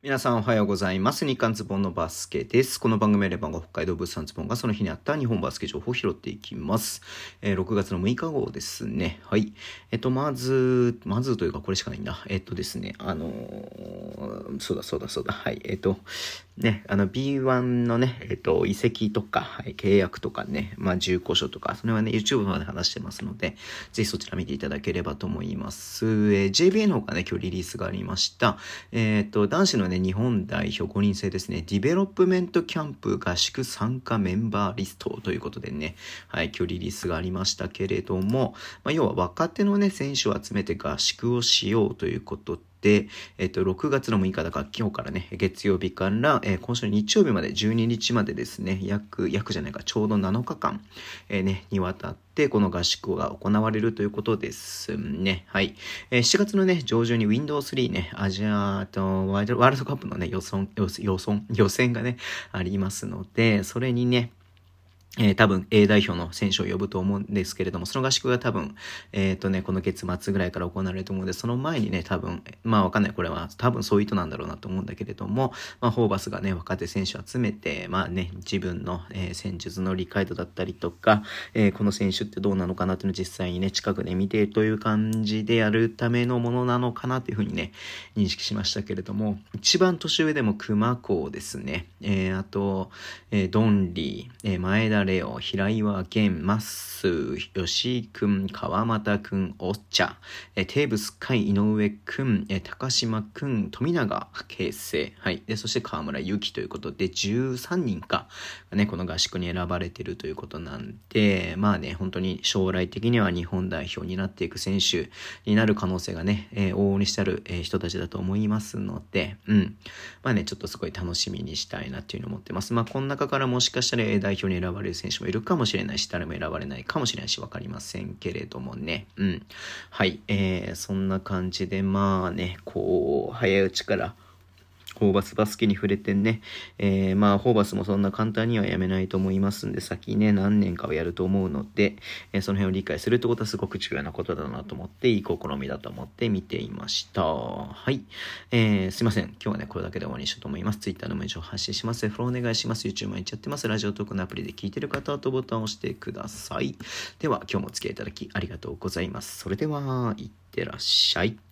皆さんおはようございます。日刊ズボンのバスケです。この番組はレバンが北海道物産ズボンがその日にあった日本バスケ情報を拾っていきます。えー、6月の6日号ですね。はい。えっと、まず、まずというかこれしかないんだ。えっとですね、あのー、そうだそうだそうだ。はい。えっと、ね、あの B1 のね、えっと、移籍とか、はい、契約とかね、まあ、重故書とか、それはね、YouTube まで話してますので、ぜひそちら見ていただければと思います。えー、JBA の方がね、今日リリースがありました。えっと、男子のね、日本代表5人制ですね、ディベロップメントキャンプ合宿参加メンバーリストということでね、はい、今日リリースがありましたけれども、まあ、要は若手のね、選手を集めて合宿をしようということ、で、でえっと、6月の6日だから今日からね、月曜日から、えー、今週日曜日まで12日までですね、約、約じゃないか、ちょうど7日間、えー、ね、にわたって、この合宿が行われるということですね。はい。えー、7月のね、上旬に Windows 3ね、アジアとワールドカップのね、予選、予選、予選がね、ありますので、それにね、えー、多分 A 代表の選手を呼ぶと思うんですけれども、その合宿が多分、えっ、ー、とね、この月末ぐらいから行われると思うので、その前にね、多分、まあわかんない、これは多分そういう意図なんだろうなと思うんだけれども、まあホーバスがね、若手選手を集めて、まあね、自分の、えー、戦術の理解度だったりとか、え、この選手ってどうなのかなっていうのを実際にね、近くで見てという感じでやるためのものなのかなというふうにね、認識しましたけれども、一番年上でも熊子ですね、え、あと、えー、ドンリー、えー、前田レオ、平岩玄、マッス、吉井くん、川又くん、おっちゃ、えテーブス海、井上くん、え高島くん、富永啓生、はい。で、そして河村ゆきということで、13人か、ね、この合宿に選ばれてるということなんで、まあね、本当に将来的には日本代表になっていく選手になる可能性がね、えー、往々にしてある、えー、人たちだと思いますので、うん。まあね、ちょっとすごい楽しみにしたいなっていうのを思ってます。まあ、この中からもしかしたら代表に選ばれる選手もいるかもしれないし、誰も選ばれないかもしれないし、わかりませんけれどもね。うん。はい。えー、そんな感じで、まあね、こう、早いうちから、ホーバスバスケに触れてね、えー、まあ、ホーバスもそんな簡単にはやめないと思いますんで、先ね、何年かはやると思うので、えー、その辺を理解するってことはすごく重要なことだなと思って、いい試みだと思って見ていました。はい。えー、すいません。今日はね、これだけで終わりにしようと思います。Twitter の文章発信します。フォローお願いします。YouTube 毎日やってます。ラジオトークのアプリで聞いてる方はとボタンを押してください。では、今日もお付き合いいただきありがとうございます。それでは、いってらっしゃい。